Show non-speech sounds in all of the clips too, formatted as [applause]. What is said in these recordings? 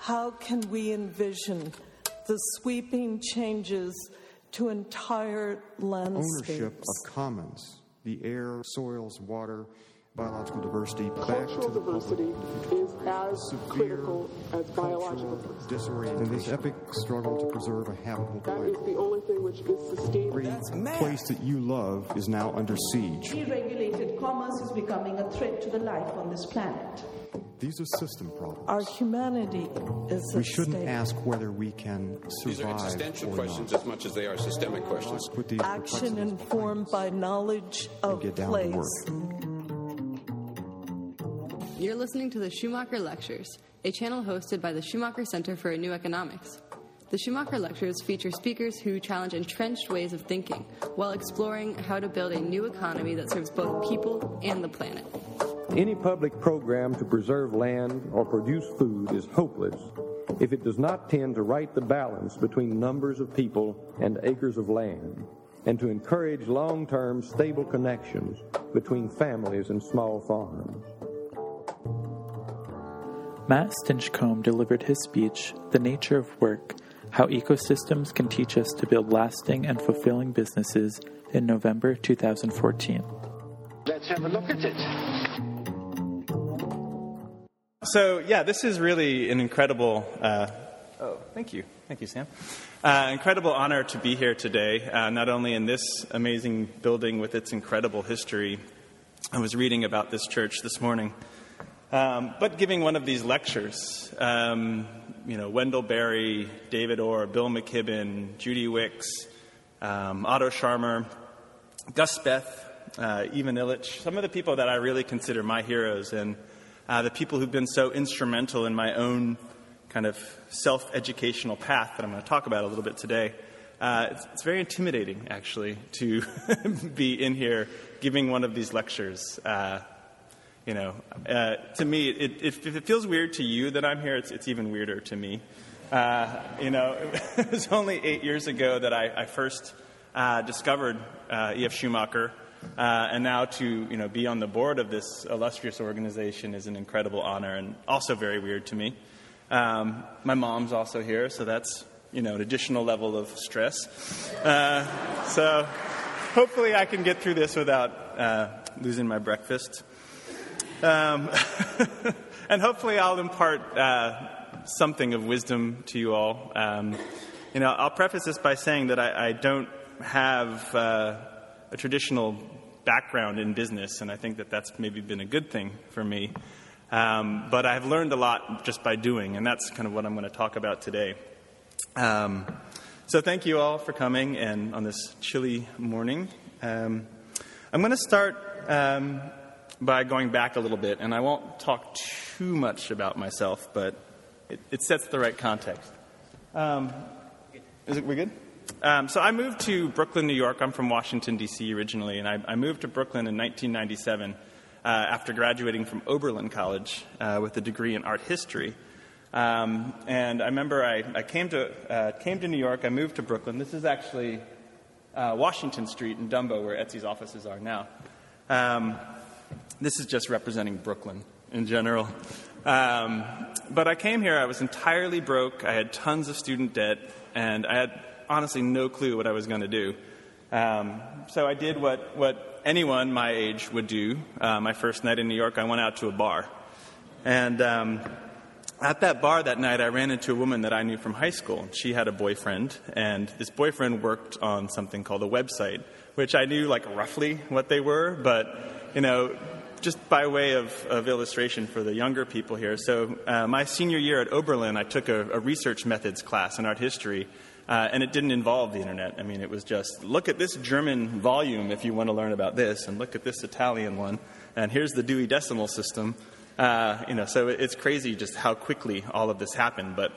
how can we envision the sweeping changes to entire landscapes? Ownership of commons, the air, soils, water, biological diversity, Cultural diversity is as critical as biological diversity. In this epic struggle to preserve a habitable That planet. is the only thing which is sustainable. The place that you love is now under siege. Deregulated commerce is becoming a threat to the life on this planet. These are system problems. Our humanity is we at shouldn't stake. ask whether we can survive These are existential or questions not. as much as they are systemic questions. Put these Action informed by knowledge of get down to place. work. You're listening to the Schumacher Lectures, a channel hosted by the Schumacher Center for a New Economics. The Schumacher Lectures feature speakers who challenge entrenched ways of thinking while exploring how to build a new economy that serves both people and the planet. Any public program to preserve land or produce food is hopeless if it does not tend to right the balance between numbers of people and acres of land, and to encourage long term stable connections between families and small farms. Matt Stinchcomb delivered his speech, The Nature of Work How Ecosystems Can Teach Us to Build Lasting and Fulfilling Businesses, in November 2014. Let's have a look at it. So, yeah, this is really an incredible. Uh, oh, thank you. Thank you, Sam. Uh, incredible honor to be here today, uh, not only in this amazing building with its incredible history. I was reading about this church this morning, um, but giving one of these lectures. Um, you know, Wendell Berry, David Orr, Bill McKibben, Judy Wicks, um, Otto Scharmer, Gus Speth, uh, Ivan Illich, some of the people that I really consider my heroes and uh, the people who've been so instrumental in my own kind of self educational path that I'm going to talk about a little bit today. Uh, it's, it's very intimidating, actually, to [laughs] be in here giving one of these lectures. Uh, you know, uh, to me, it, it, if it feels weird to you that I'm here, it's, it's even weirder to me. Uh, you know, [laughs] it was only eight years ago that I, I first uh, discovered uh, E.F. Schumacher, uh, and now to you know be on the board of this illustrious organization is an incredible honor, and also very weird to me. Um, my mom's also here, so that's you know an additional level of stress. Uh, so hopefully, I can get through this without uh, losing my breakfast. Um, [laughs] and hopefully, I'll impart uh, something of wisdom to you all. Um, you know, I'll preface this by saying that I, I don't have uh, a traditional background in business, and I think that that's maybe been a good thing for me. Um, but I've learned a lot just by doing, and that's kind of what I'm going to talk about today. Um, so, thank you all for coming and on this chilly morning. Um, I'm going to start um, by going back a little bit, and I won't talk too much about myself, but it, it sets the right context. Um, is it we good? Um, so I moved to Brooklyn, New York. I'm from Washington D.C. originally, and I, I moved to Brooklyn in 1997 uh, after graduating from Oberlin College uh, with a degree in art history. Um, and I remember I, I came to uh, came to New York. I moved to Brooklyn. This is actually uh, Washington Street in Dumbo, where Etsy's offices are now. Um, this is just representing Brooklyn in general. Um, but I came here, I was entirely broke, I had tons of student debt, and I had honestly no clue what I was going to do. Um, so I did what, what anyone my age would do. Uh, my first night in New York, I went out to a bar. And um, at that bar that night, I ran into a woman that I knew from high school. She had a boyfriend, and this boyfriend worked on something called a website, which I knew like roughly what they were, but you know, just by way of, of illustration for the younger people here. So, uh, my senior year at Oberlin, I took a, a research methods class in art history. Uh, and it didn't involve the internet. I mean, it was just look at this German volume if you want to learn about this, and look at this Italian one, and here's the Dewey Decimal System. Uh, you know, so it's crazy just how quickly all of this happened. But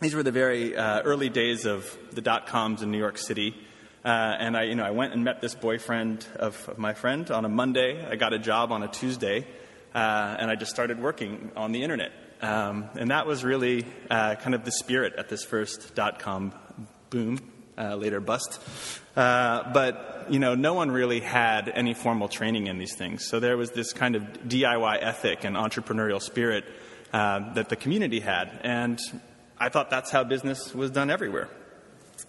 these were the very uh, early days of the dot coms in New York City. Uh, and I, you know, I went and met this boyfriend of, of my friend on a Monday. I got a job on a Tuesday, uh, and I just started working on the internet. Um, and that was really uh, kind of the spirit at this first dot com boom, uh, later bust. Uh, but you know, no one really had any formal training in these things. So there was this kind of DIY ethic and entrepreneurial spirit uh, that the community had. And I thought that's how business was done everywhere.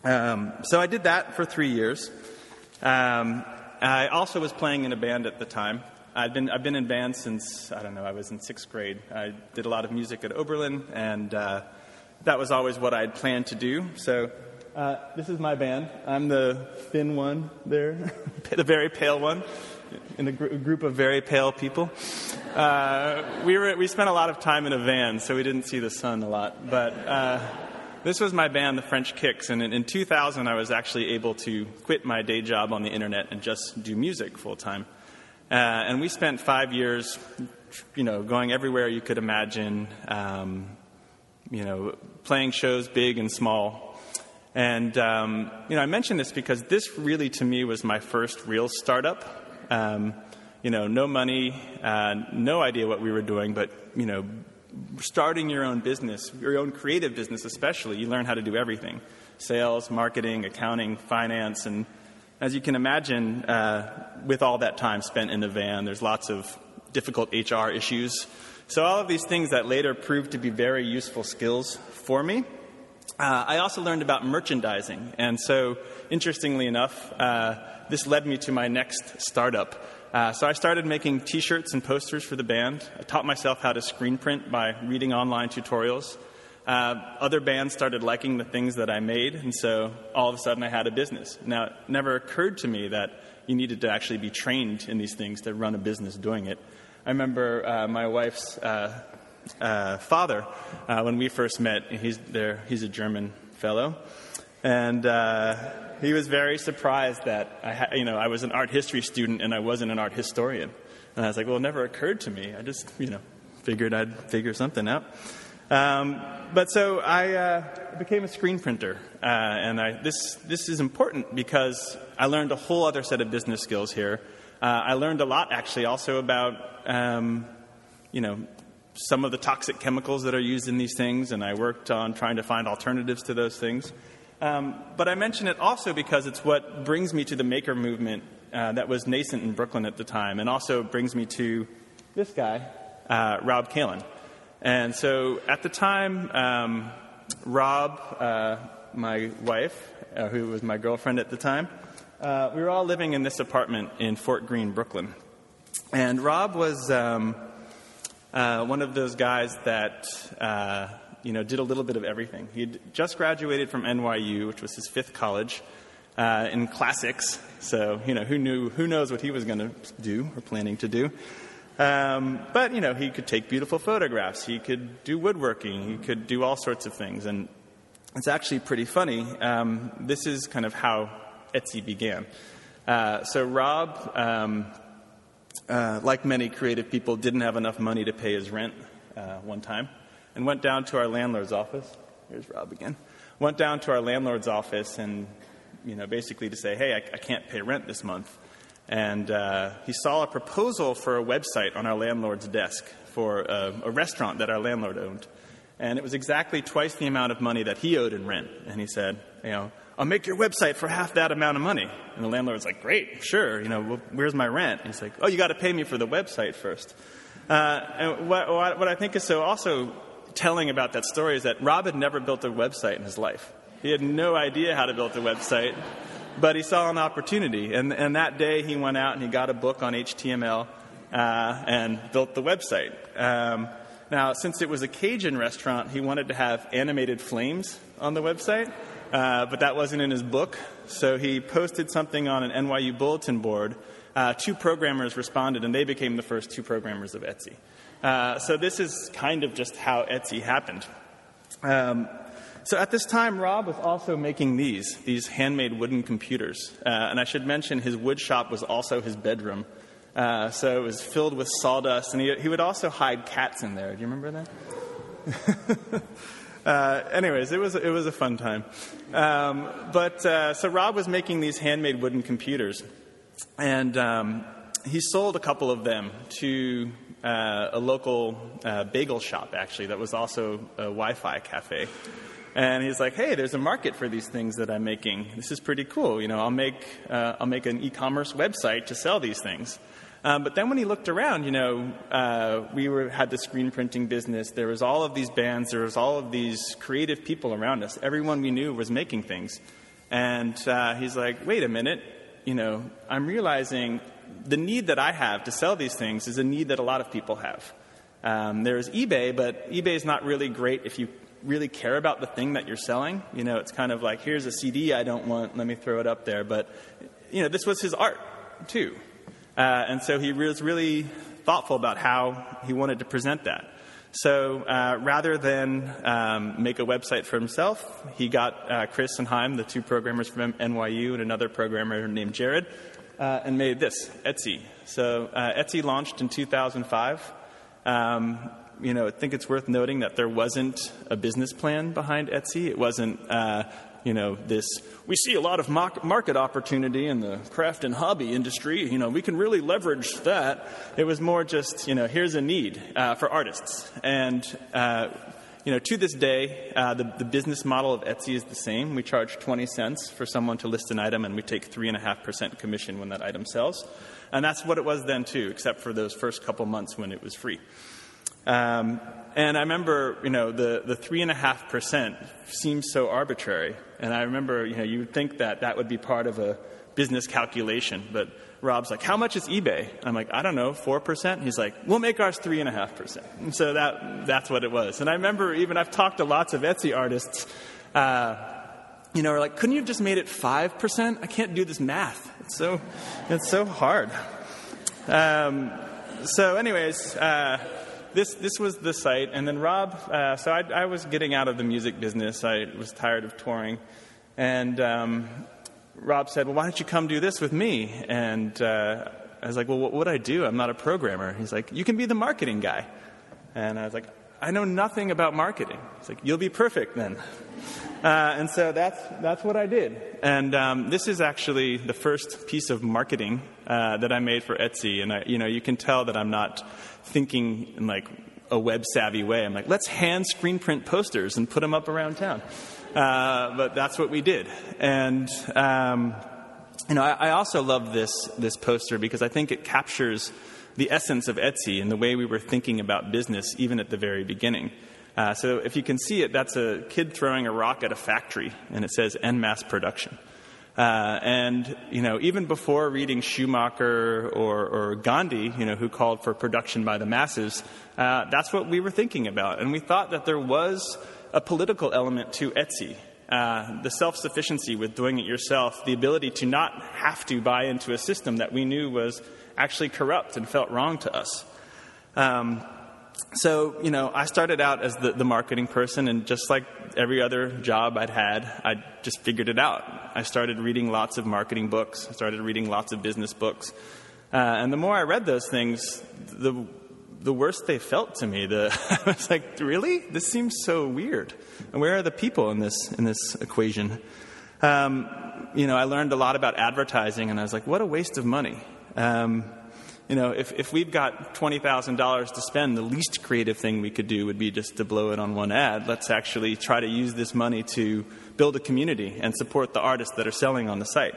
Um, so I did that for three years. Um, I also was playing in a band at the time. I've been, I've been in bands since, I don't know, I was in sixth grade. I did a lot of music at Oberlin, and uh, that was always what I'd planned to do. So uh, this is my band. I'm the thin one there, [laughs] the very pale one in a, gr- a, group of very pale people. Uh, we, were, we spent a lot of time in a van, so we didn't see the sun a lot. But uh, this was my band, the French Kicks, and in, in 2000 I was actually able to quit my day job on the internet and just do music full time. Uh, and we spent five years, you know, going everywhere you could imagine, um, you know, playing shows big and small. And, um, you know, I mention this because this really, to me, was my first real startup. Um, you know, no money, uh, no idea what we were doing, but, you know, starting your own business, your own creative business especially, you learn how to do everything sales, marketing, accounting, finance. And as you can imagine, uh, with all that time spent in the van, there's lots of difficult HR issues. So, all of these things that later proved to be very useful skills for me. Uh, I also learned about merchandising. And so, interestingly enough, uh, this led me to my next startup. Uh, so I started making t shirts and posters for the band. I taught myself how to screen print by reading online tutorials. Uh, other bands started liking the things that I made, and so all of a sudden I had a business. Now, it never occurred to me that you needed to actually be trained in these things to run a business doing it. I remember uh, my wife's uh, uh, father, uh, when we first met, he's, there, he's a German fellow, and he was very surprised that I, ha- you know, I was an art history student and I wasn't an art historian. And I was like, well, it never occurred to me. I just, you know, figured I'd figure something out. Um, but so I uh, became a screen printer, uh, and I, this this is important because I learned a whole other set of business skills here. Uh, I learned a lot, actually, also about um, you know some of the toxic chemicals that are used in these things, and I worked on trying to find alternatives to those things. Um, but I mention it also because it's what brings me to the maker movement uh, that was nascent in Brooklyn at the time, and also brings me to this guy, uh, Rob Kalin. And so at the time, um, Rob, uh, my wife, uh, who was my girlfriend at the time, uh, we were all living in this apartment in Fort Greene, Brooklyn. And Rob was um, uh, one of those guys that you know, did a little bit of everything. He had just graduated from NYU, which was his fifth college, uh, in classics. So, you know, who knew, who knows what he was going to do or planning to do. Um, but, you know, he could take beautiful photographs. He could do woodworking. He could do all sorts of things. And it's actually pretty funny. Um, this is kind of how Etsy began. Uh, so Rob, um, uh, like many creative people, didn't have enough money to pay his rent uh, one time and went down to our landlord's office. Here's Rob again. Went down to our landlord's office and, you know, basically to say, hey, I, I can't pay rent this month. And uh, he saw a proposal for a website on our landlord's desk for a, a restaurant that our landlord owned. And it was exactly twice the amount of money that he owed in rent. And he said, you know, I'll make your website for half that amount of money. And the landlord's like, great, sure, you know, well, where's my rent? And he's like, oh, you got to pay me for the website first. Uh, and what, what I think is so also telling about that story is that Rob had never built a website in his life. He had no idea how to build a website, but he saw an opportunity. And, and that day he went out and he got a book on HTML uh, and built the website. Um, now, since it was a Cajun restaurant, he wanted to have animated flames on the website, uh, but that wasn't in his book. So he posted something on an NYU bulletin board. Uh, two programmers responded, and they became the first two programmers of Etsy. Uh, so this is kind of just how Etsy happened. Um, so at this time, Rob was also making these, these handmade wooden computers. Uh, and I should mention his wood shop was also his bedroom. Uh, so it was filled with sawdust, and he, he would also hide cats in there. Do you remember that? [laughs] Uh, anyways, it was it was a fun time. Um, but uh, so Rob was making these handmade wooden computers, and um, he sold a couple of them to uh, a local uh, bagel shop, actually, that was also a Wi Fi cafe. And he's like, "Hey, there's a market for these things that I'm making. This is pretty cool. You know, I'll make uh, I'll make an e-commerce website to sell these things." Um, but then when he looked around, you know, uh, we were, had the screen printing business. There was all of these bands. There was all of these creative people around us. Everyone we knew was making things. And uh, he's like, wait a minute, you know, I'm realizing the need that I have to sell these things is a need that a lot of people have. Um, there's eBay, but eBay is not really great if you really care about the thing that you're selling. You know, it's kind of like, here's a CD I don't want, let me throw it up there. But, you know, this was his art, too. Uh, and so he was really thoughtful about how he wanted to present that. So uh, rather than um, make a website for himself, he got uh, Chris and Haim, the two programmers from NYU, and another programmer named Jared, uh, and made this, Etsy. So uh, Etsy launched in 2005. Um, you know, I think it's worth noting that there wasn't a business plan behind Etsy. It wasn't, uh, you know, this, we see a lot of market opportunity in the craft and hobby industry. You know, we can really leverage that. It was more just, you know, here's a need uh, for artists. And, uh, you know, to this day, uh, the, the business model of Etsy is the same. We charge 20 cents for someone to list an item, and we take 3.5% commission when that item sells. And that's what it was then, too, except for those first couple months when it was free. Um, and I remember, you know, the, the 3.5% seems so arbitrary. And I remember, you know, you would think that that would be part of a business calculation. But Rob's like, how much is eBay? I'm like, I don't know, 4%? He's like, we'll make ours 3.5%. And so that, that's what it was. And I remember even, I've talked to lots of Etsy artists, uh, you know, are like, couldn't you have just made it 5%? I can't do this math. It's so, it's so hard. Um, so anyways, uh, this, this was the site. And then Rob, uh, so I, I, was getting out of the music business. I was tired of touring. And um, Rob said, Well, why don't you come do this with me? And uh, I was like, Well, what would I do? I'm not a programmer. He's like, You can be the marketing guy. And I was like, I know nothing about marketing. He's like, You'll be perfect then. Uh, and so that's, that's what I did. And um, this is actually the first piece of marketing uh, that I made for Etsy. And I, you know, you can tell that I'm not thinking in like a web savvy way. I'm like, let's hand screen print posters and put them up around town. Uh, but that's what we did. And, um, you know, I, I, also love this, this poster because I think it captures the essence of Etsy and the way we were thinking about business even at the very beginning. Uh, so if you can see it, that's a kid throwing a rock at a factory, and it says "en mass production." Uh, and you know, even before reading Schumacher or, or, Gandhi, you know, who called for production by the masses, uh, that's what we were thinking about. And we thought that there was a political element to Etsy. Uh, the self sufficiency with doing it yourself, the ability to not have to buy into a system that we knew was actually corrupt and felt wrong to us. Um, so, you know, I started out as the, the, marketing person, and just like every other job I'd had, I just figured it out. I started reading lots of marketing books, I started reading lots of business books. Uh, and the more I read those things, the, the worse they felt to me. The, [laughs] I was like, really? This seems so weird. And where are the people in this, in this equation? Um, you know, I learned a lot about advertising, and I was like, what a waste of money. Um, you know, if, if we've got $20,000 to spend, the least creative thing we could do would be just to blow it on one ad. Let's actually try to use this money to build a community and support the artists that are selling on the site.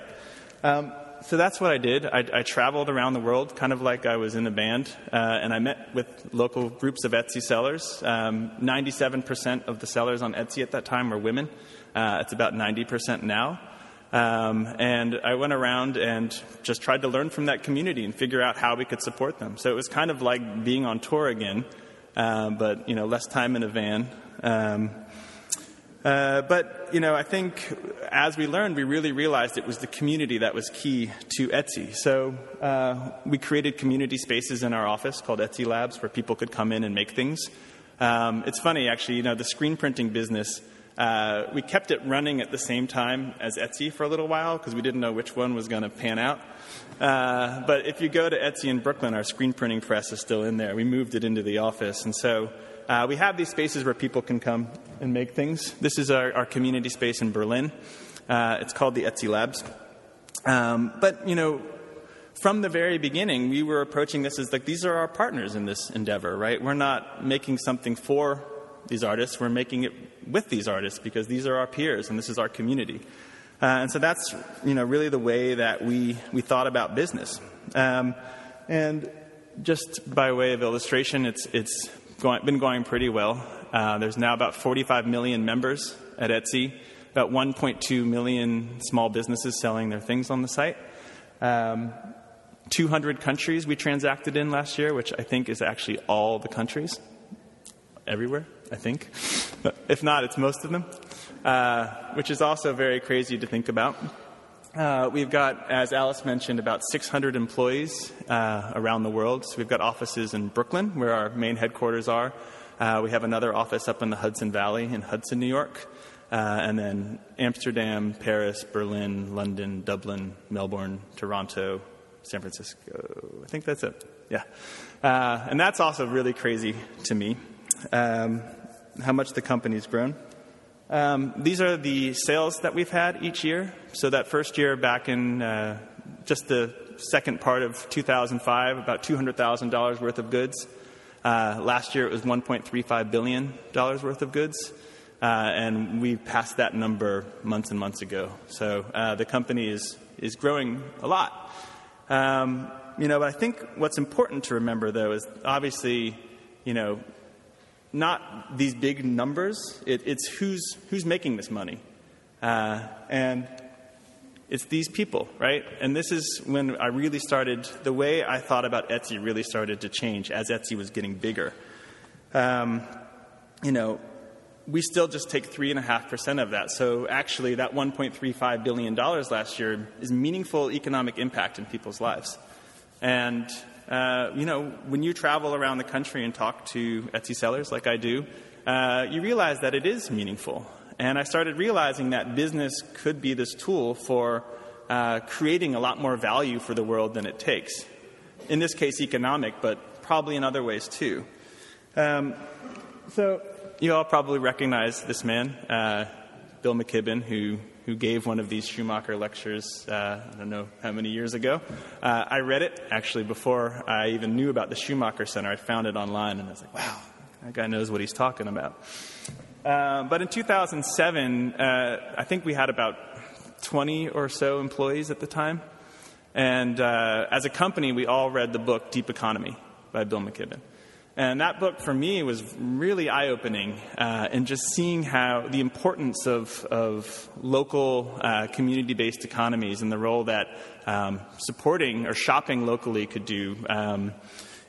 Um, so that's what I did. I, I, traveled around the world, kind of like I was in a band, uh, and I met with local groups of Etsy sellers. Um, 97% of the sellers on Etsy at that time were women. Uh, it's about 90% now. Um, and I went around and just tried to learn from that community and figure out how we could support them. So it was kind of like being on tour again, uh, but you know, less time in a van. Um, uh, but you know, I think as we learned, we really realized it was the community that was key to Etsy. So uh, we created community spaces in our office called Etsy Labs, where people could come in and make things. Um, it's funny, actually. You know, the screen printing business uh, we kept it running at the same time as Etsy for a little while because we didn't know which one was going to pan out. Uh, but if you go to Etsy in Brooklyn, our screen printing press is still in there. We moved it into the office. And so uh, we have these spaces where people can come and make things. This is our, our community space in Berlin. Uh, it's called the Etsy Labs. Um, but, you know, from the very beginning, we were approaching this as like these are our partners in this endeavor, right? We're not making something for these artists. We're making it with these artists because these are our peers and this is our community. Uh, and so that's you know really the way that we we thought about business. Um, and just by way of illustration, it's, it's going, been going pretty well. Uh, there's now about 45 million members at Etsy, about 1.2 million small businesses selling their things on the site. Um, 200 countries we transacted in last year, which I think is actually all the countries everywhere, I think. But if not, it's most of them, uh, which is also very crazy to think about. Uh, we've got, as Alice mentioned, about 600 employees uh, around the world. So we've got offices in Brooklyn, where our main headquarters are. Uh, we have another office up in the Hudson Valley in Hudson, New York. Uh, and then Amsterdam, Paris, Berlin, London, Dublin, Melbourne, Toronto, San Francisco. I think that's it. Yeah. Uh, and that's also really crazy to me um, how much the company's grown. Um, these are the sales that we've had each year. So that first year back in uh, just the second part of 2005, about $200,000 worth of goods. Uh, last year it was $1.35 billion worth of goods. Uh, and we passed that number months and months ago. So uh, the company is, is growing a lot. Um, you know, but I think what's important to remember, though, is obviously, you know, not these big numbers. It, it's who's, who's making this money. Uh, and it's these people, right? And this is when I really started, the way I thought about Etsy really started to change as Etsy was getting bigger. Um, you know, we still just take 3.5% of that. So actually, that $1.35 billion last year is meaningful economic impact in people's lives. And uh, you know, when you travel around the country and talk to Etsy sellers like I do, uh, you realize that it is meaningful. And I started realizing that business could be this tool for uh, creating a lot more value for the world than it takes. In this case, economic, but probably in other ways too. Um, so, you all probably recognize this man, uh, Bill McKibben, who who gave one of these Schumacher lectures, uh, I don't know how many years ago. Uh, I read it actually before I even knew about the Schumacher Center. I found it online and I was like, wow, that guy knows what he's talking about. Uh, but in 2007, uh, I think we had about 20 or so employees at the time. And uh, as a company, we all read the book Deep Economy by Bill McKibben. And that book for me was really eye opening uh, and just seeing how the importance of, of local uh, community based economies and the role that um, supporting or shopping locally could do. Um,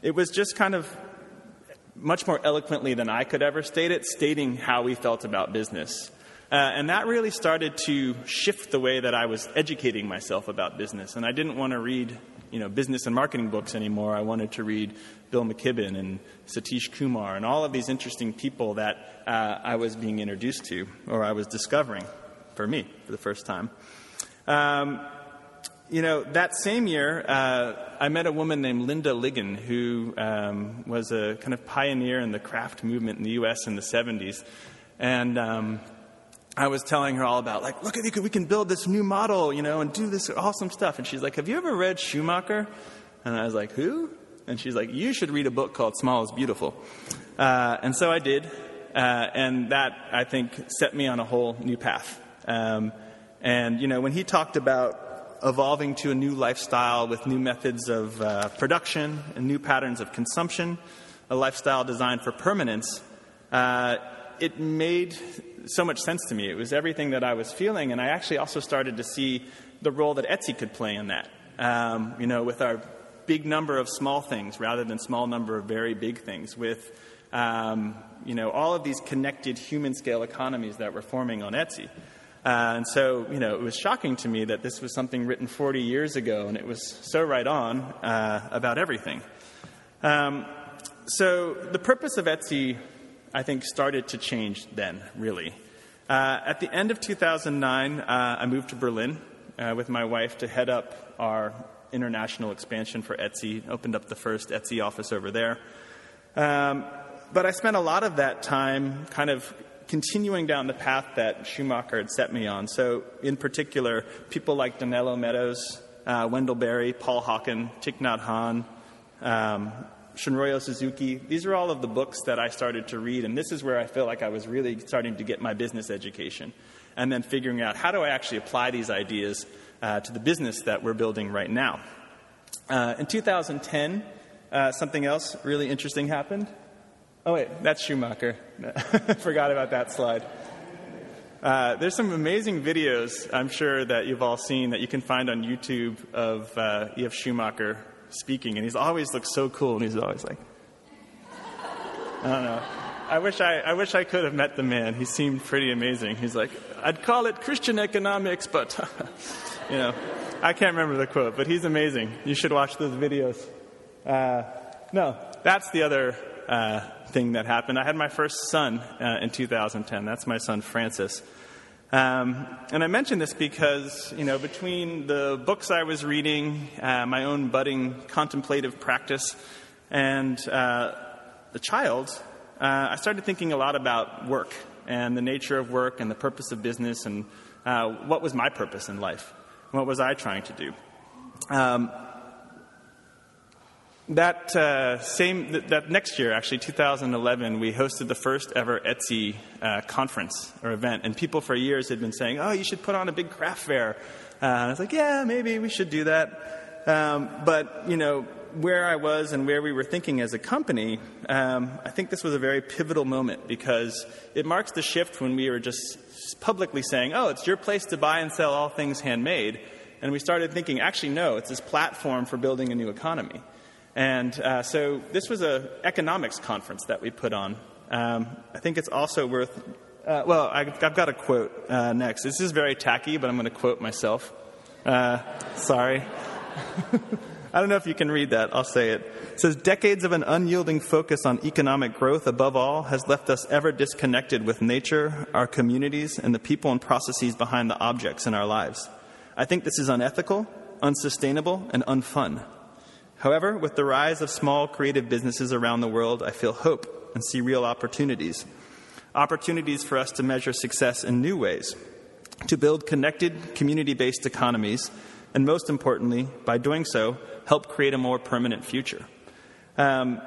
it was just kind of much more eloquently than I could ever state it, stating how we felt about business. Uh, and that really started to shift the way that I was educating myself about business. And I didn't want to read, you know, business and marketing books anymore. I wanted to read Bill McKibben and Satish Kumar and all of these interesting people that uh, I was being introduced to or I was discovering for me for the first time. Um, you know, that same year, uh, I met a woman named Linda Ligon, who um, was a kind of pioneer in the craft movement in the U.S. in the 70s. And um, I was telling her all about, like, look, we can build this new model, you know, and do this awesome stuff. And she's like, have you ever read Schumacher? And I was like, who? And she's like, You should read a book called Small is Beautiful. Uh, and so I did. Uh, and that, I think, set me on a whole new path. Um, and, you know, when he talked about evolving to a new lifestyle with new methods of uh, production and new patterns of consumption, a lifestyle designed for permanence, uh, it made so much sense to me. It was everything that I was feeling, and I actually also started to see the role that Etsy could play in that. Um, you know, with our big number of small things rather than small number of very big things with um, you know all of these connected human scale economies that were forming on Etsy. Uh, and so, you know, it was shocking to me that this was something written 40 years ago, and it was so right on uh, about everything. Um, so, the purpose of Etsy, I think, started to change then, really. Uh, at the end of 2009, uh, I moved to Berlin uh, with my wife to head up our international expansion for Etsy, opened up the first Etsy office over there. Um, but I spent a lot of that time kind of continuing down the path that Schumacher had set me on. So, in particular, people like Donella Meadows, uh, Wendell Berry, Paul Hawken, Thich Nhat Hanh, um, Suzuki. These are all of the books that I started to read, and this is where I feel like I was really starting to get my business education. And then figuring out how do I actually apply these ideas uh, to the business that we're building right now. Uh, in 2010, uh, something else really interesting happened. Oh, wait, that's Schumacher. [laughs] Forgot about that slide. Uh, there's some amazing videos, I'm sure, that you've all seen that you can find on YouTube of uh, E.F. Schumacher speaking, and he's always looks so cool, and he's always like, I don't know. I wish I, I wish I could have met the man. He seemed pretty amazing. He's like, I'd call it Christian economics, but, [laughs] you know, I can't remember the quote, but he's amazing. You should watch those videos. Uh, no, that's the other uh, thing that happened. I had my first son uh, in 2010. That's my son, Francis. Um, and I mention this because, you know, between the books I was reading, uh, my own budding contemplative practice, and uh, the child, uh, I started thinking a lot about work and the nature of work and the purpose of business and what was my purpose in life? What was I trying to do? Um, that uh, same that, that, next year, actually 2011, we hosted the first ever Etsy uh, conference or event, and people for years had been saying, "Oh, you should put on a big craft fair." Uh, and I was like, "Yeah, maybe we should do that." Um, but you know, where I was and where we were thinking as a company, um, I think this was a very pivotal moment because it marks the shift when we were just publicly saying, "Oh, it's your place to buy and sell all things handmade," and we started thinking, "Actually, no, it's this platform for building a new economy." And uh, so this was an economics conference that we put on. Um, I think it's also worth, uh, well, I, have got a quote uh, next. This is very tacky, but I'm going to quote myself. Uh, sorry. [laughs] I don't know if you can read that. I'll say it. It says, Decades of an unyielding focus on economic growth above all has left us ever disconnected with nature, our communities, and the people and processes behind the objects in our lives. I think this is unethical, unsustainable, and unfun. However, with the rise of small creative businesses around the world, I feel hope and see real opportunities. Opportunities for us to measure success in new ways, to build connected, community based economies, and most importantly, by doing so, help create a more permanent future. Um,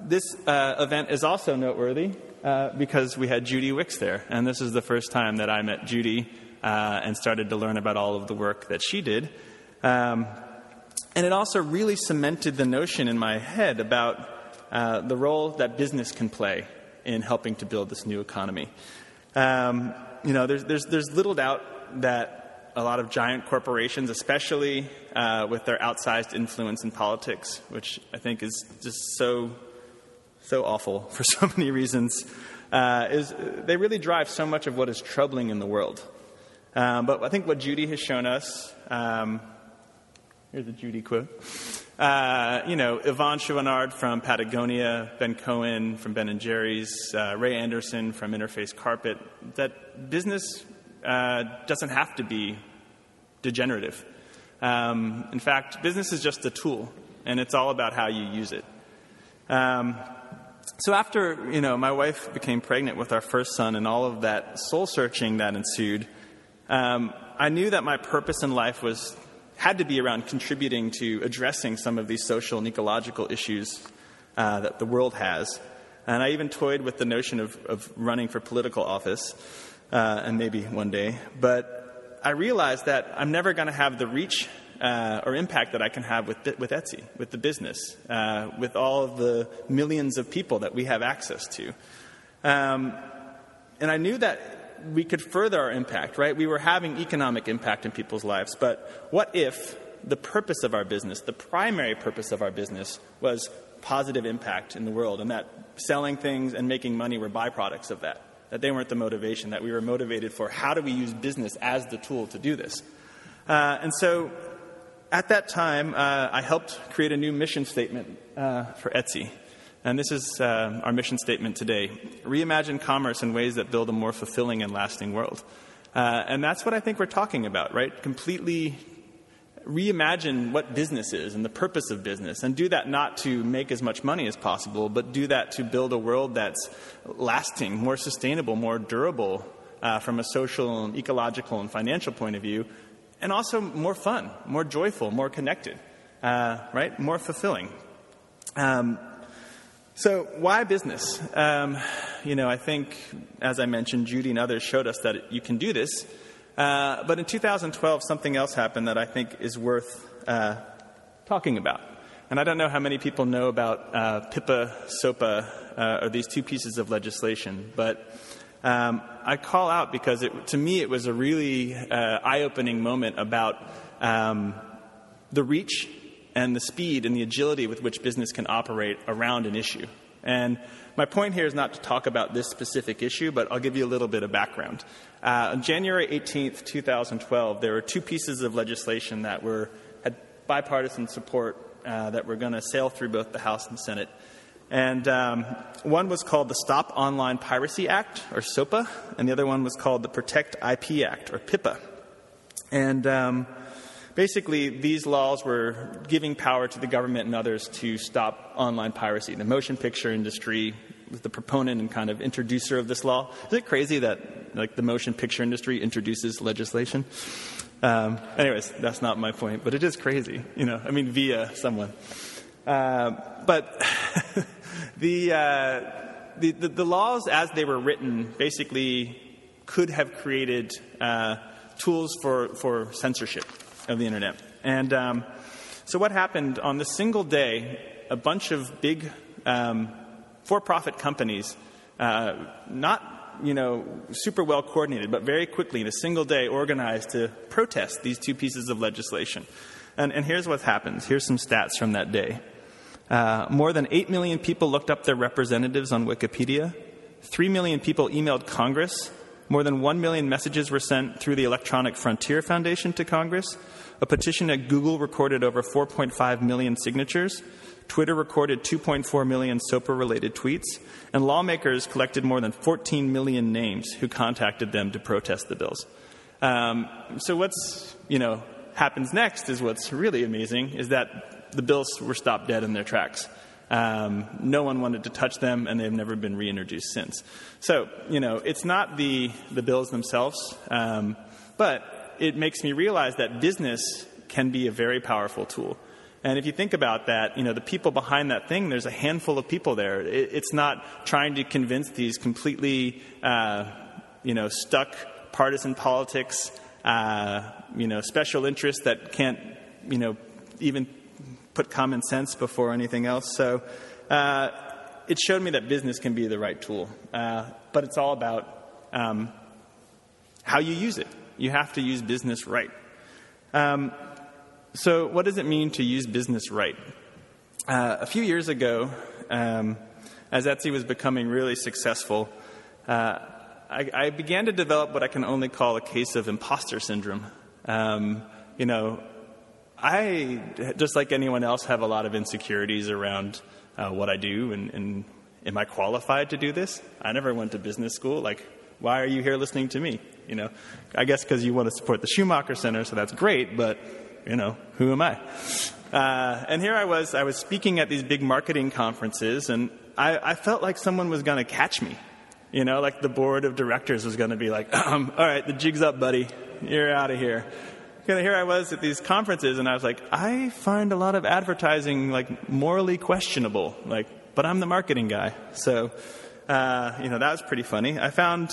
this uh, event is also noteworthy uh, because we had Judy Wicks there, and this is the first time that I met Judy uh, and started to learn about all of the work that she did. Um, and it also really cemented the notion in my head about uh, the role that business can play in helping to build this new economy. Um, you know, there's, there's, there's little doubt that a lot of giant corporations, especially uh, with their outsized influence in politics, which I think is just so, so awful [laughs] for so many reasons, uh, is they really drive so much of what is troubling in the world. Um, but I think what Judy has shown us um, Here's a Judy quote. Uh, you know, Yvon Chouinard from Patagonia, Ben Cohen from Ben and Jerry's, uh, Ray Anderson from Interface Carpet, that business uh, doesn't have to be degenerative. Um, in fact, business is just a tool, and it's all about how you use it. Um, so after, you know, my wife became pregnant with our first son and all of that soul searching that ensued, um, I knew that my purpose in life was had to be around contributing to addressing some of these social and ecological issues uh, that the world has. And I even toyed with the notion of, of running for political office, uh, and maybe one day. But I realized that I'm never going to have the reach uh, or impact that I can have with, with Etsy, with the business, uh, with all of the millions of people that we have access to. Um, and I knew that we could further our impact, right? We were having economic impact in people's lives, but what if the purpose of our business, the primary purpose of our business, was positive impact in the world, and that selling things and making money were byproducts of that? That they weren't the motivation, that we were motivated for how do we use business as the tool to do this? Uh, and so at that time, uh, I helped create a new mission statement uh, for Etsy. And this is uh, our mission statement today reimagine commerce in ways that build a more fulfilling and lasting world. Uh, and that's what I think we're talking about, right? Completely reimagine what business is and the purpose of business, and do that not to make as much money as possible, but do that to build a world that's lasting, more sustainable, more durable uh, from a social and ecological and financial point of view, and also more fun, more joyful, more connected, uh, right? More fulfilling. Um, so, why business? Um, you know, I think, as I mentioned, Judy and others showed us that you can do this. Uh, but in 2012, something else happened that I think is worth uh, talking about. And I don't know how many people know about uh, PIPA, SOPA, uh, or these two pieces of legislation, but um, I call out because it, to me it was a really uh, eye opening moment about um, the reach and the speed and the agility with which business can operate around an issue. And my point here is not to talk about this specific issue, but I'll give you a little bit of background. Uh, on January 18th, 2012, there were two pieces of legislation that were had bipartisan support uh, that were going to sail through both the House and Senate. And um, one was called the Stop Online Piracy Act, or SOPA, and the other one was called the Protect IP Act, or PIPA. And um, basically, these laws were giving power to the government and others to stop online piracy. The motion picture industry was the proponent and kind of introducer of this law. Is it crazy that like the motion picture industry introduces legislation? Um, anyways, that's not my point, but it is crazy, you know. I mean, via someone. Uh, but [laughs] the, uh, the, the, the, laws, as they were written, basically could have created uh, tools for, for censorship of the internet. And um, so, what happened on the single day, a bunch of big um, for profit companies, uh, not you know, super well coordinated, but very quickly in a single day organized to protest these two pieces of legislation. And, and here's what happens. Here's some stats from that day. Uh, more than 8 million people looked up their representatives on Wikipedia. 3 million people emailed Congress. More than 1 million messages were sent through the Electronic Frontier Foundation to Congress. A petition at Google recorded over 4.5 million signatures. Twitter recorded 2.4 million SOPA related tweets. And lawmakers collected more than 14 million names who contacted them to protest the bills. Um, so, what's, you know, happens next is what's really amazing is that the bills were stopped dead in their tracks. Um, no one wanted to touch them, and they've never been reintroduced since. So, you know, it's not the, the bills themselves, um, but it makes me realize that business can be a very powerful tool. And if you think about that, you know, the people behind that thing, there's a handful of people there. It, it's not trying to convince these completely, uh, you know, stuck partisan politics, uh, you know, special interests that can't, you know, even put common sense before anything else. So uh, it showed me that business can be the right tool, uh, but it's all about um, how you use it. You have to use business right. Um, so, what does it mean to use business right? Uh, a few years ago, um, as Etsy was becoming really successful, uh, I, I, began to develop what I can only call a case of imposter syndrome. Um, you know, I, just like anyone else, have a lot of insecurities around uh, what I do and, and am I qualified to do this? I never went to business school. Like, why are you here listening to me? You know, I guess because you want to support the Schumacher Center, so that's great, but, you know, who am I? Uh, and here I was, I was speaking at these big marketing conferences, and I, I felt like someone was going to catch me. You know, like the board of directors was going to be like, [clears throat] all right, the jig's up, buddy. You're out of here of here I was at these conferences, and I was like, I find a lot of advertising like morally questionable. Like, but I'm the marketing guy, so uh, you know that was pretty funny. I found,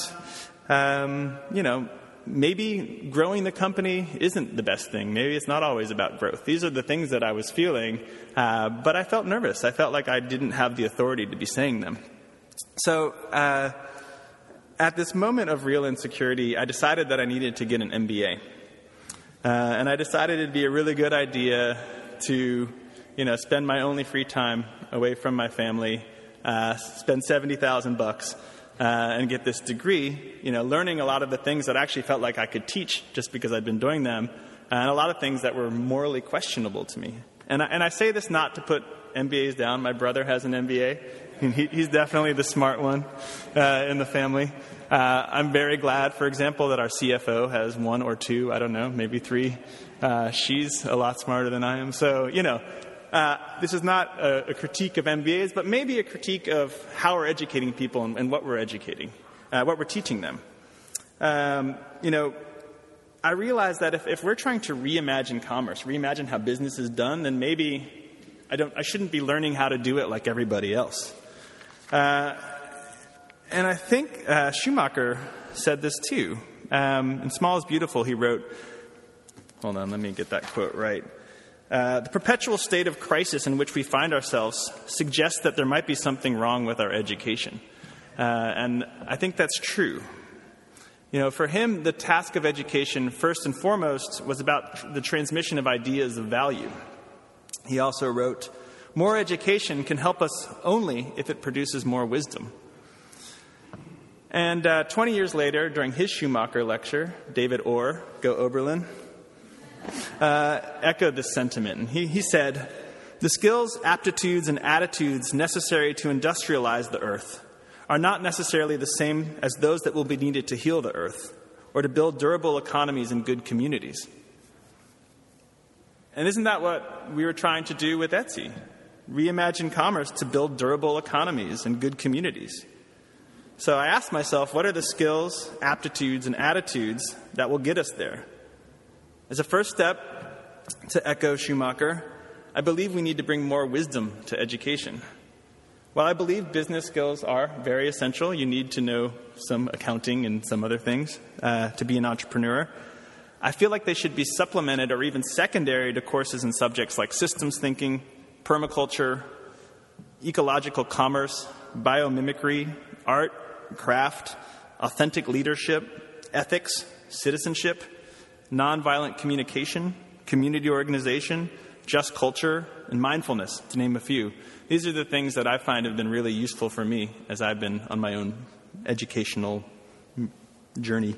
um, you know, maybe growing the company isn't the best thing. Maybe it's not always about growth. These are the things that I was feeling, uh, but I felt nervous. I felt like I didn't have the authority to be saying them. So. Uh, at this moment of real insecurity, I decided that I needed to get an MBA. Uh, and I decided it'd be a really good idea to, you know, spend my only free time away from my family, uh, spend 70,000 bucks, uh, and get this degree, you know, learning a lot of the things that I actually felt like I could teach just because I'd been doing them, and a lot of things that were morally questionable to me. And I, and I say this not to put MBAs down. My brother has an MBA. [laughs] He, he's definitely the smart one uh, in the family. Uh, I'm very glad, for example, that our CFO has one or two, I don't know, maybe three. Uh, she's a lot smarter than I am. So, you know, uh, this is not a, a, critique of MBAs, but maybe a critique of how we're educating people and, and what we're educating, uh, what we're teaching them. Um, you know, I realize that if, if we're trying to reimagine commerce, reimagine how business is done, then maybe I, don't, I shouldn't be learning how to do it like everybody else. Uh, and I think uh, Schumacher said this too. Um, in Small is Beautiful, he wrote, hold on, let me get that quote right. Uh, the perpetual state of crisis in which we find ourselves suggests that there might be something wrong with our education. Uh, and I think that's true. You know, for him, the task of education, first and foremost, was about the transmission of ideas of value. He also wrote, More education can help us only if it produces more wisdom. And uh, 20 years later, during his Schumacher lecture, David Orr, go Oberlin, uh, echoed this sentiment. And he, he said, The skills, aptitudes, and attitudes necessary to industrialize the earth are not necessarily the same as those that will be needed to heal the earth or to build durable economies and good communities. And isn't that what we were trying to do with Etsy? Reimagine commerce to build durable economies and good communities. So I asked myself, what are the skills, aptitudes, and attitudes that will get us there? As a first step, to echo Schumacher, I believe we need to bring more wisdom to education. While I believe business skills are very essential, you need to know some accounting and some other things uh, to be an entrepreneur. I feel like they should be supplemented or even secondary to courses in subjects like systems thinking, permaculture, ecological commerce, biomimicry, art, craft, authentic leadership, ethics, citizenship, nonviolent communication, community organization, just culture, and mindfulness, to name a few. These are the things that I find have been really useful for me as I've been on my own educational journey.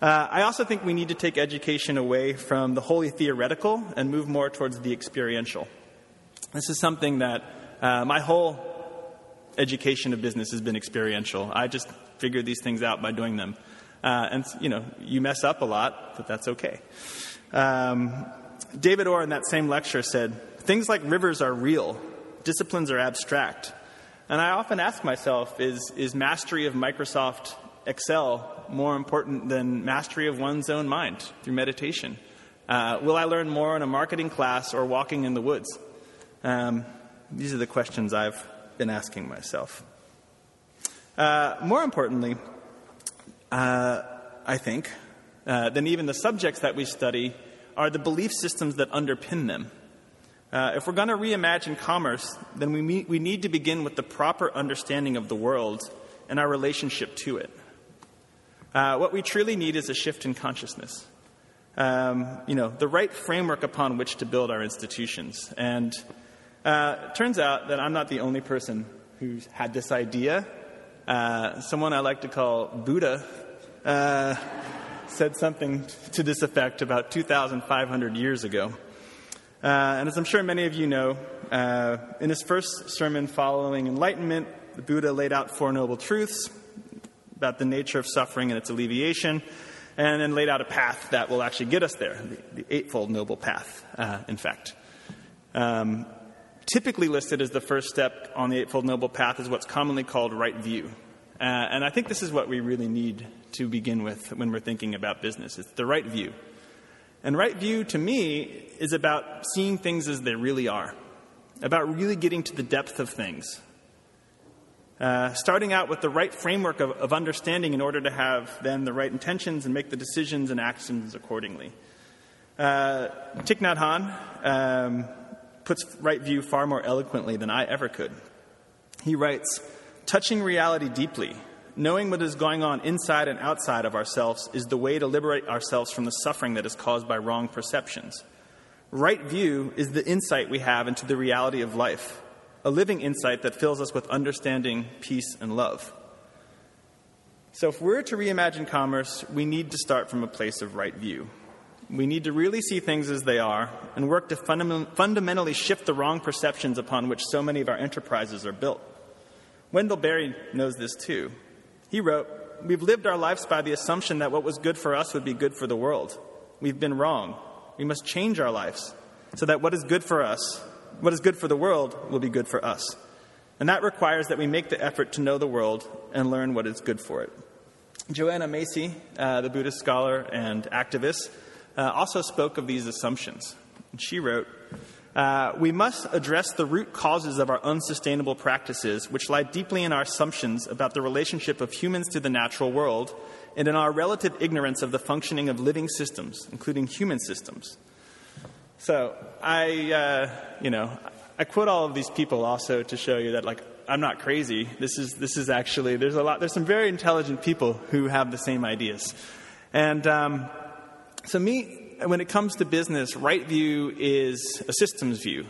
Uh, I also think we need to take education away from the wholly theoretical and move more towards the experiential. This is something that uh, my whole education of business has been experiential. I just figured these things out by doing them. Uh, and, you know, you mess up a lot, but that's okay. Um, David Orr in that same lecture said, Things like rivers are real, disciplines are abstract. And I often ask myself, is, is mastery of Microsoft Excel more important than mastery of one's own mind through meditation? Uh, will I learn more in a marketing class or walking in the woods? Um, these are the questions I've been asking myself. Uh, more importantly, uh, I think, uh, than even the subjects that we study are the belief systems that underpin them. Uh, if we're going to reimagine commerce, then we, meet, we need to begin with the proper understanding of the world and our relationship to it. Uh, what we truly need is a shift in consciousness. Um, you know, the right framework upon which to build our institutions. And uh, it turns out that I'm not the only person who's had this idea. Uh, someone I like to call Buddha uh, said something to this effect about 2,500 years ago. Uh, and as I'm sure many of you know, uh, in his first sermon following enlightenment, the Buddha laid out Four Noble Truths about the nature of suffering and its alleviation, and then laid out a path that will actually get us there, the, the Eightfold Noble Path, uh, in fact. Um, typically listed as the first step on the Eightfold Noble Path is what's commonly called right view. Uh, and I think this is what we really need to begin with when we're thinking about business. It's the right view. And right view to me is about seeing things as they really are, about really getting to the depth of things. Uh, starting out with the right framework of, of, understanding in order to have then the right intentions and make the decisions and actions accordingly. Uh, Thich Nhat Hanh um, puts right view far more eloquently than I ever could. He writes, touching reality deeply Knowing what is going on inside and outside of ourselves is the way to liberate ourselves from the suffering that is caused by wrong perceptions. Right view is the insight we have into the reality of life, a living insight that fills us with understanding, peace, and love. So, if we're to reimagine commerce, we need to start from a place of right view. We need to really see things as they are and work to fundamentally shift the wrong perceptions upon which so many of our enterprises are built. Wendell Berry knows this too. He wrote, We've lived our lives by the assumption that what was good for us would be good for the world. We've been wrong. We must change our lives so that what is good for us, what is good for the world, will be good for us. And that requires that we make the effort to know the world and learn what is good for it. Joanna Macy, uh, the Buddhist scholar and activist, uh, also spoke of these assumptions. And she wrote, uh, we must address the root causes of our unsustainable practices, which lie deeply in our assumptions about the relationship of humans to the natural world and in our relative ignorance of the functioning of living systems, including human systems. So I, uh, you know, I quote all of these people also to show you that like I'm not crazy. This is this is actually there's a lot there's some very intelligent people who have the same ideas, and um, so me when it comes to business, right view is a systems view.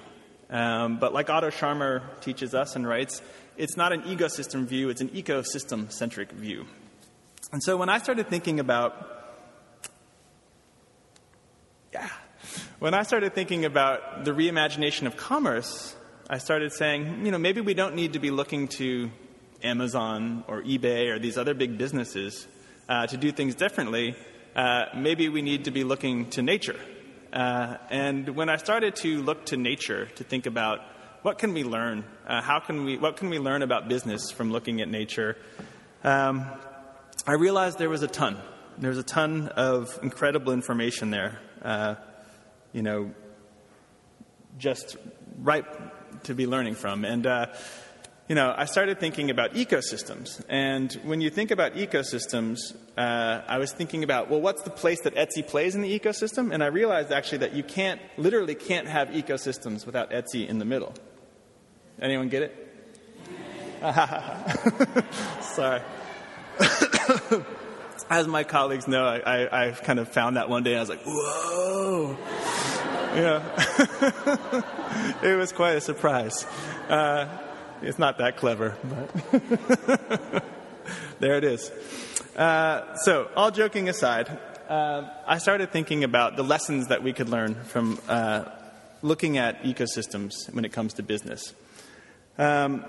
Um, but like Otto Scharmer teaches us and writes, it's not an ego-system view, it's an ecosystem centric view. And so when I started thinking about, yeah, when I started thinking about the reimagination of commerce, I started saying, you know, maybe we don't need to be looking to Amazon or eBay or these other big businesses uh, to do things differently. Uh, maybe we need to be looking to nature uh, and when I started to look to nature to think about what can we learn, uh, how can we, what can we learn about business from looking at nature, um, I realized there was a ton. There was a ton of incredible information there. Uh, you know, just right to be learning from. And uh, you know, I started thinking about ecosystems. And when you think about ecosystems, uh, I was thinking about, well, what's the place that Etsy plays in the ecosystem? And I realized actually that you can't, literally can't have ecosystems without Etsy in the middle. Anyone get it? [laughs] Sorry. [coughs] As my colleagues know, I, I, I, kind of found that one day and I was like, whoa. yeah. [laughs] it was quite a surprise. Uh, it's not that clever, but [laughs] there it is. Uh, so, all joking aside, uh, I started thinking about the lessons that we could learn from uh, looking at ecosystems when it comes to business. Um,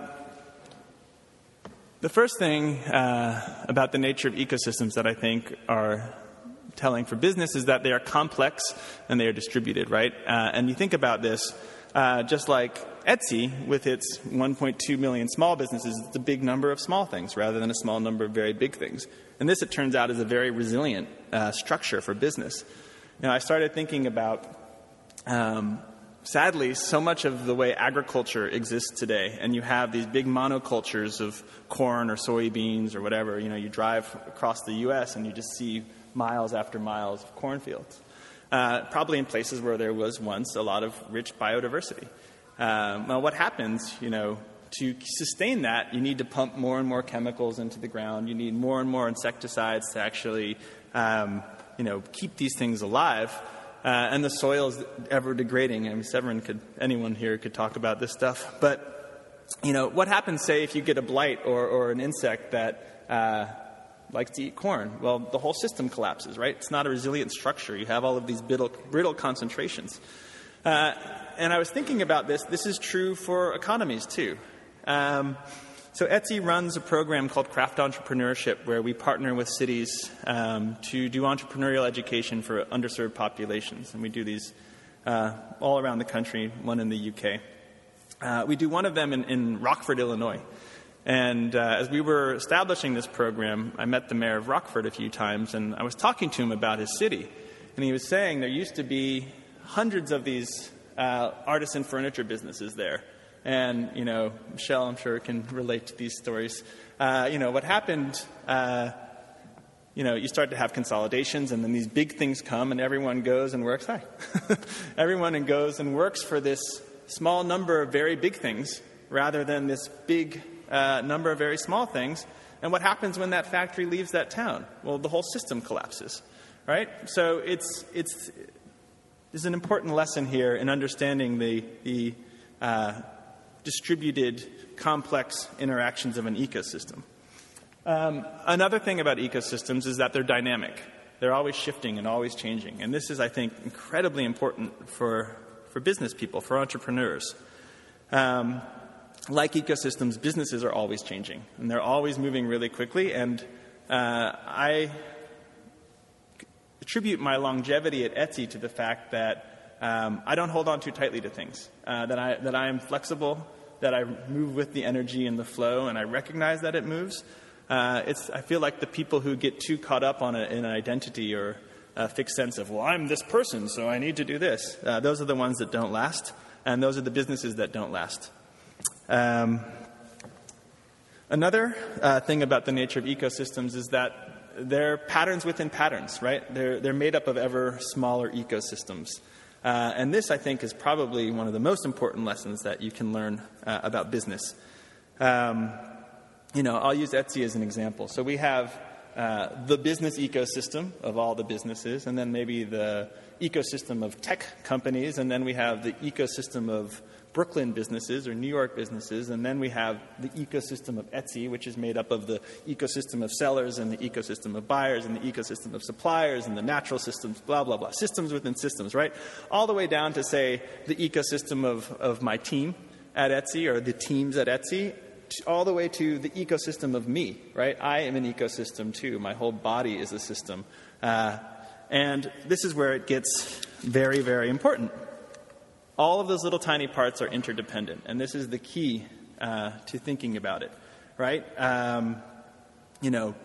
the first thing uh, about the nature of ecosystems that I think are telling for business is that they are complex and they are distributed, right? Uh, and you think about this, uh, just like Etsy, with its 1.2 million small businesses, it's a big number of small things rather than a small number of very big things. And this, it turns out, is a very resilient uh, structure for business. Now, I started thinking about, um, sadly, so much of the way agriculture exists today, and you have these big monocultures of corn or soybeans or whatever. You know, you drive across the U.S. and you just see miles after miles of cornfields. Uh, probably in places where there was once a lot of rich biodiversity. Um, well, what happens, you know, to sustain that, you need to pump more and more chemicals into the ground. You need more and more insecticides to actually, um, you know, keep these things alive. Uh, and the soil is ever degrading. I mean, Severin could, anyone here could talk about this stuff. But, you know, what happens, say, if you get a blight or, or an insect that uh, likes to eat corn? Well, the whole system collapses, right? It's not a resilient structure. You have all of these brittle, brittle concentrations. Uh, and I was thinking about this. This is true for economies too. Um, so Etsy runs a program called Craft Entrepreneurship, where we partner with cities um, to do entrepreneurial education for underserved populations, and we do these uh, all around the country. One in the UK. Uh, we do one of them in, in Rockford, Illinois. And uh, as we were establishing this program, I met the mayor of Rockford a few times, and I was talking to him about his city. And he was saying there used to be hundreds of these uh, artisan furniture businesses there. And, you know, Michelle, I'm sure, can relate to these stories. Uh, you know, what happened, uh, you know, you start to have consolidations, and then these big things come, and everyone goes and works. [laughs] Hi. everyone goes and works for this small number of very big things rather than this big uh, number of very small things. And what happens when that factory leaves that town? Well, the whole system collapses, right? So it's, it's, there's an important lesson here in understanding the, the uh, distributed, complex interactions of an ecosystem. Um, another thing about ecosystems is that they're dynamic. They're always shifting and always changing. And this is, I think, incredibly important for, for business people, for entrepreneurs. Um, like ecosystems, businesses are always changing, and they're always moving really quickly. And uh, I attribute my longevity at Etsy to the fact that um, I don't hold on too tightly to things, uh, that, I, that I am flexible, that I move with the energy and the flow, and I recognize that it moves. Uh, it's, I feel like the people who get too caught up on a, in an identity or a fixed sense of, well, I'm this person, so I need to do this, uh, those are the ones that don't last, and those are the businesses that don't last. Um, another uh, thing about the nature of ecosystems is that they're patterns within patterns, right? They're, they're made up of ever smaller ecosystems. Uh, and this, I think, is probably one of the most important lessons that you can learn uh, about business. Um, you know, I'll use Etsy as an example. So we have uh, the business ecosystem of all the businesses, and then maybe the ecosystem of tech companies, and then we have the ecosystem of Brooklyn businesses or New York businesses, and then we have the ecosystem of Etsy, which is made up of the ecosystem of sellers and the ecosystem of buyers and the ecosystem of suppliers and the natural systems, blah, blah, blah. Systems within systems, right? All the way down to, say, the ecosystem of, of my team at Etsy or the teams at Etsy, all the way to the ecosystem of me, right? I am an ecosystem too. My whole body is a system. Uh, and this is where it gets very, very important. All of those little tiny parts are interdependent, and this is the key uh, to thinking about it, right? Um, you know,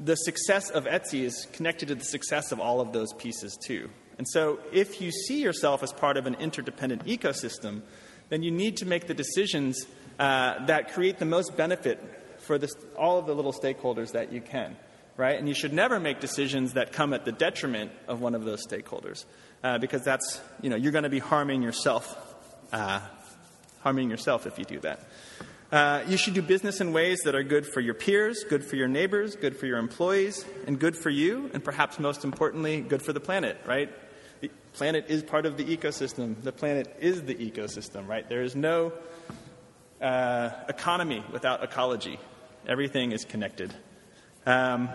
the success of Etsy is connected to the success of all of those pieces too. And so, if you see yourself as part of an interdependent ecosystem, then you need to make the decisions uh, that create the most benefit for this, all of the little stakeholders that you can, right? And you should never make decisions that come at the detriment of one of those stakeholders, uh, because that's, you know, you're going to be harming yourself, uh, harming yourself if you do that. Uh, you should do business in ways that are good for your peers, good for your neighbors, good for your employees, and good for you, and perhaps most importantly, good for the planet, right? The planet is part of the ecosystem. The planet is the ecosystem, right? There is no uh, economy without ecology. Everything is connected. Um,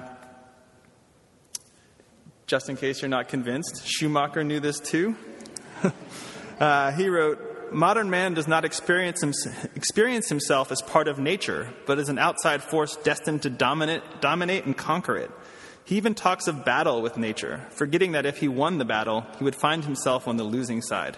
just in case you're not convinced, Schumacher knew this too. [laughs] uh, he wrote, Modern man does not experience, him, experience himself as part of nature, but as an outside force destined to dominate, dominate and conquer it. He even talks of battle with nature, forgetting that if he won the battle, he would find himself on the losing side.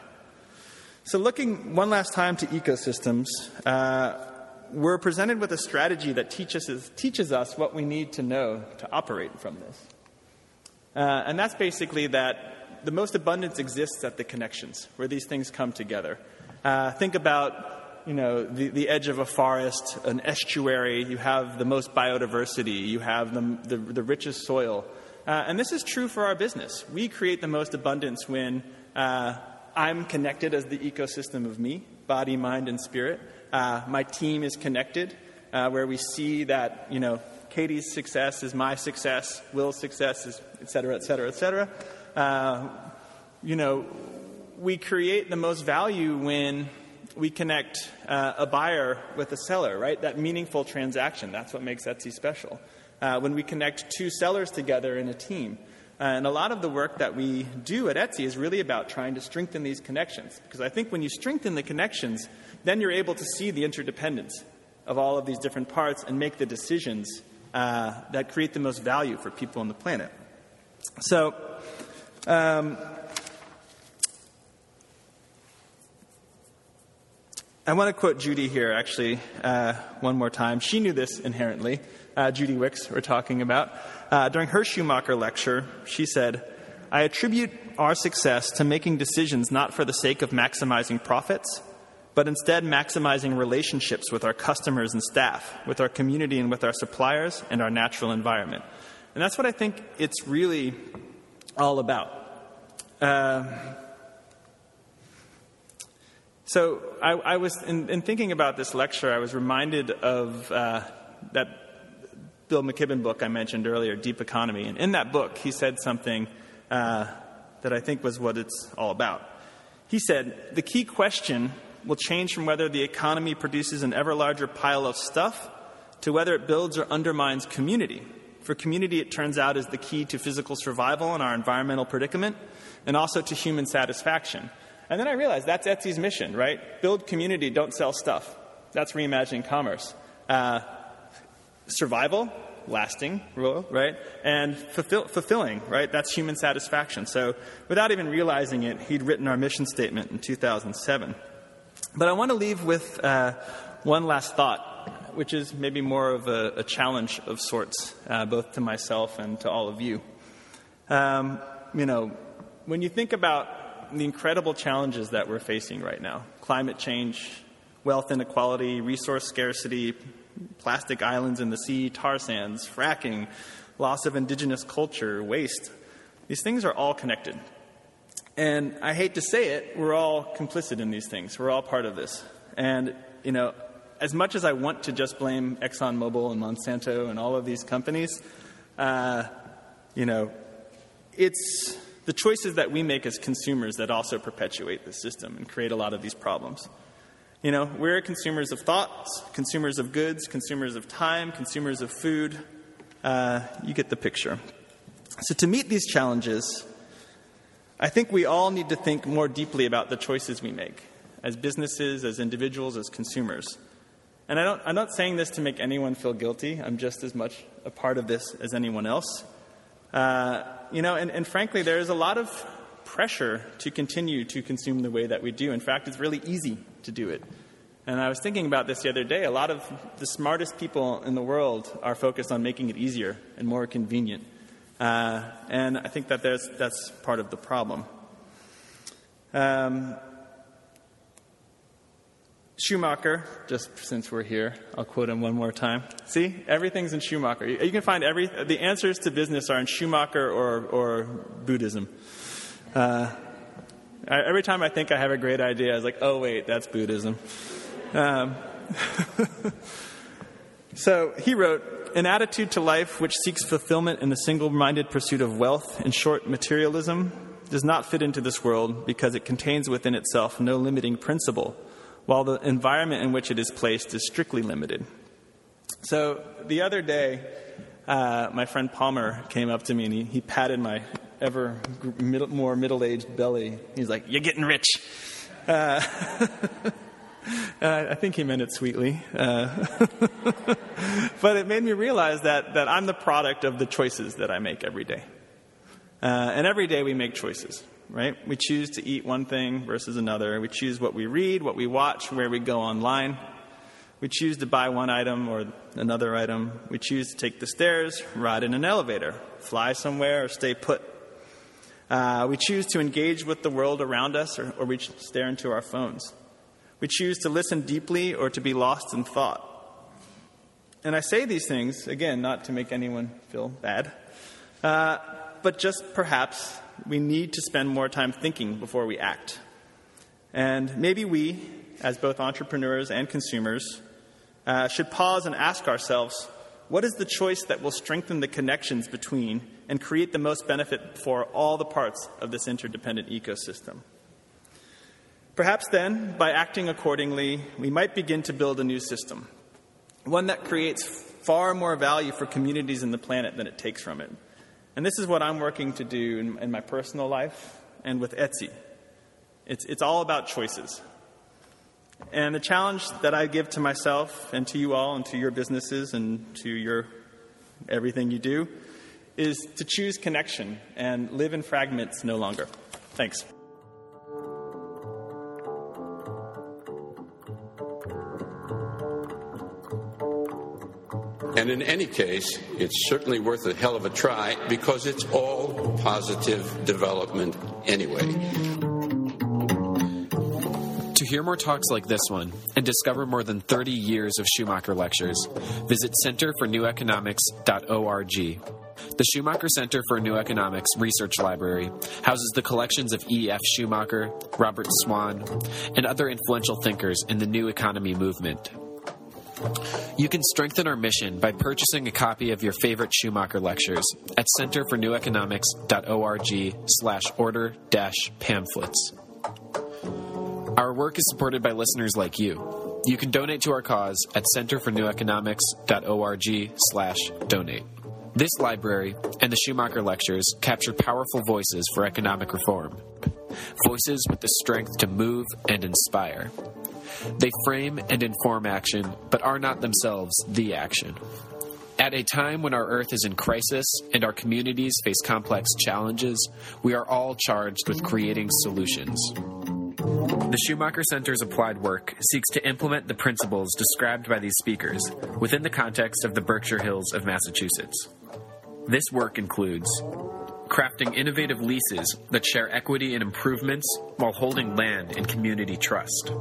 So, looking one last time to ecosystems, uh, we're presented with a strategy that teaches, teaches us what we need to know to operate from this. Uh, and that's basically that the most abundance exists at the connections, where these things come together. Uh, think about you know, the, the edge of a forest, an estuary, you have the most biodiversity, you have the, the, the richest soil. Uh, and this is true for our business. We create the most abundance when uh, I'm connected as the ecosystem of me, body, mind, and spirit. Uh, my team is connected, uh, where we see that, you know, Katie's success is my success, Will's success is, et cetera, et cetera, et cetera. Uh, you know, we create the most value when we connect uh, a buyer with a seller, right? That meaningful transaction. That's what makes Etsy special. Uh, when we connect two sellers together in a team. And a lot of the work that we do at Etsy is really about trying to strengthen these connections. Because I think when you strengthen the connections, then you're able to see the interdependence of all of these different parts and make the decisions uh, that create the most value for people on the planet. So, um, I want to quote Judy here, actually, uh, one more time. She knew this inherently. Uh, Judy Wicks, we're talking about. Uh, during her Schumacher lecture, she said, I attribute our success to making decisions not for the sake of maximizing profits, but instead maximizing relationships with our customers and staff, with our community and with our suppliers and our natural environment. And that's what I think it's really all about. Uh, so I, I was, in, in, thinking about this lecture, I was reminded of uh, that Bill McKibben book I mentioned earlier, Deep Economy. And in that book, he said something uh, that I think was what it's all about. He said, The key question will change from whether the economy produces an ever larger pile of stuff to whether it builds or undermines community. For community, it turns out, is the key to physical survival and our environmental predicament and also to human satisfaction. And then I realized that's Etsy's mission, right? Build community, don't sell stuff. That's reimagining commerce. Uh, survival, lasting, right? And fulfill, fulfilling, right? That's human satisfaction. So without even realizing it, he'd written our mission statement in 2007. But I want to leave with uh, one last thought, which is maybe more of a, a challenge of sorts, uh, both to myself and to all of you. Um, you know, when you think about the incredible challenges that we're facing right now climate change, wealth inequality, resource scarcity, plastic islands in the sea, tar sands, fracking, loss of indigenous culture, waste. These things are all connected. And I hate to say it, we're all complicit in these things. We're all part of this. And, you know, as much as I want to just blame ExxonMobil and Monsanto and all of these companies, uh, you know, it's the choices that we make as consumers that also perpetuate the system and create a lot of these problems. You know, we're consumers of thoughts, consumers of goods, consumers of time, consumers of food. Uh, you get the picture. So, to meet these challenges, I think we all need to think more deeply about the choices we make as businesses, as individuals, as consumers. And I don't, I'm not saying this to make anyone feel guilty. I'm just as much a part of this as anyone else. Uh, you know, and, and frankly, there is a lot of pressure to continue to consume the way that we do. In fact, it's really easy to do it. And I was thinking about this the other day. A lot of the smartest people in the world are focused on making it easier and more convenient. Uh, and I think that that's part of the problem. Um, Schumacher, just since we're here, I'll quote him one more time. See, everything's in Schumacher. You can find every the answers to business are in Schumacher or or Buddhism. Uh, I, every time I think I have a great idea, I was like, oh wait, that's Buddhism. Um, [laughs] so he wrote, an attitude to life which seeks fulfillment in the single minded pursuit of wealth, in short, materialism, does not fit into this world because it contains within itself no limiting principle, while the environment in which it is placed is strictly limited. So the other day, uh, my friend Palmer came up to me and he, he patted my ever middle, more middle aged belly. He's like, You're getting rich. Uh, [laughs] Uh, I think he meant it sweetly. Uh, [laughs] but it made me realize that, that I'm the product of the choices that I make every day. Uh, and every day we make choices, right? We choose to eat one thing versus another. We choose what we read, what we watch, where we go online. We choose to buy one item or another item. We choose to take the stairs, ride in an elevator, fly somewhere, or stay put. Uh, we choose to engage with the world around us, or, or we stare into our phones. We choose to listen deeply or to be lost in thought. And I say these things, again, not to make anyone feel bad, uh, but just perhaps we need to spend more time thinking before we act. And maybe we, as both entrepreneurs and consumers, uh, should pause and ask ourselves what is the choice that will strengthen the connections between and create the most benefit for all the parts of this interdependent ecosystem? Perhaps then, by acting accordingly, we might begin to build a new system, one that creates far more value for communities and the planet than it takes from it. And this is what I'm working to do in, in my personal life and with Etsy. It's, it's all about choices. And the challenge that I give to myself and to you all and to your businesses and to your everything you do is to choose connection and live in fragments no longer. Thanks. And in any case, it's certainly worth a hell of a try because it's all positive development anyway. To hear more talks like this one and discover more than 30 years of Schumacher lectures, visit centerforneweconomics.org. The Schumacher Center for New Economics Research Library houses the collections of E.F. Schumacher, Robert Swann, and other influential thinkers in the new economy movement. You can strengthen our mission by purchasing a copy of your favorite Schumacher lectures at centerforneweconomics.org slash order dash pamphlets. Our work is supported by listeners like you. You can donate to our cause at centerforneweconomics.org slash donate. This library and the Schumacher Lectures capture powerful voices for economic reform. Voices with the strength to move and inspire. They frame and inform action, but are not themselves the action. At a time when our Earth is in crisis and our communities face complex challenges, we are all charged with creating solutions. The Schumacher Center's applied work seeks to implement the principles described by these speakers within the context of the Berkshire Hills of Massachusetts. This work includes crafting innovative leases that share equity and improvements while holding land in community trust.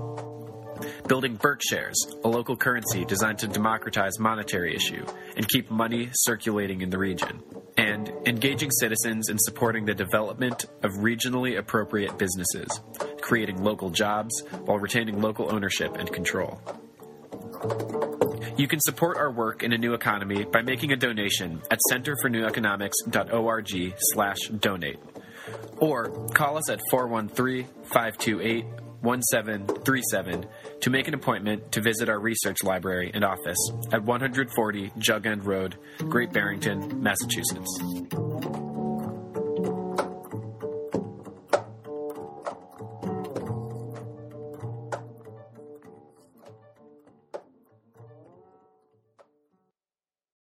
Building Berkshares, a local currency designed to democratize monetary issue and keep money circulating in the region, and engaging citizens in supporting the development of regionally appropriate businesses, creating local jobs while retaining local ownership and control. You can support our work in a new economy by making a donation at centerforneweconomics.org slash donate. Or call us at 413-528-1737 to make an appointment to visit our research library and office at 140 Jug End Road, Great Barrington, Massachusetts.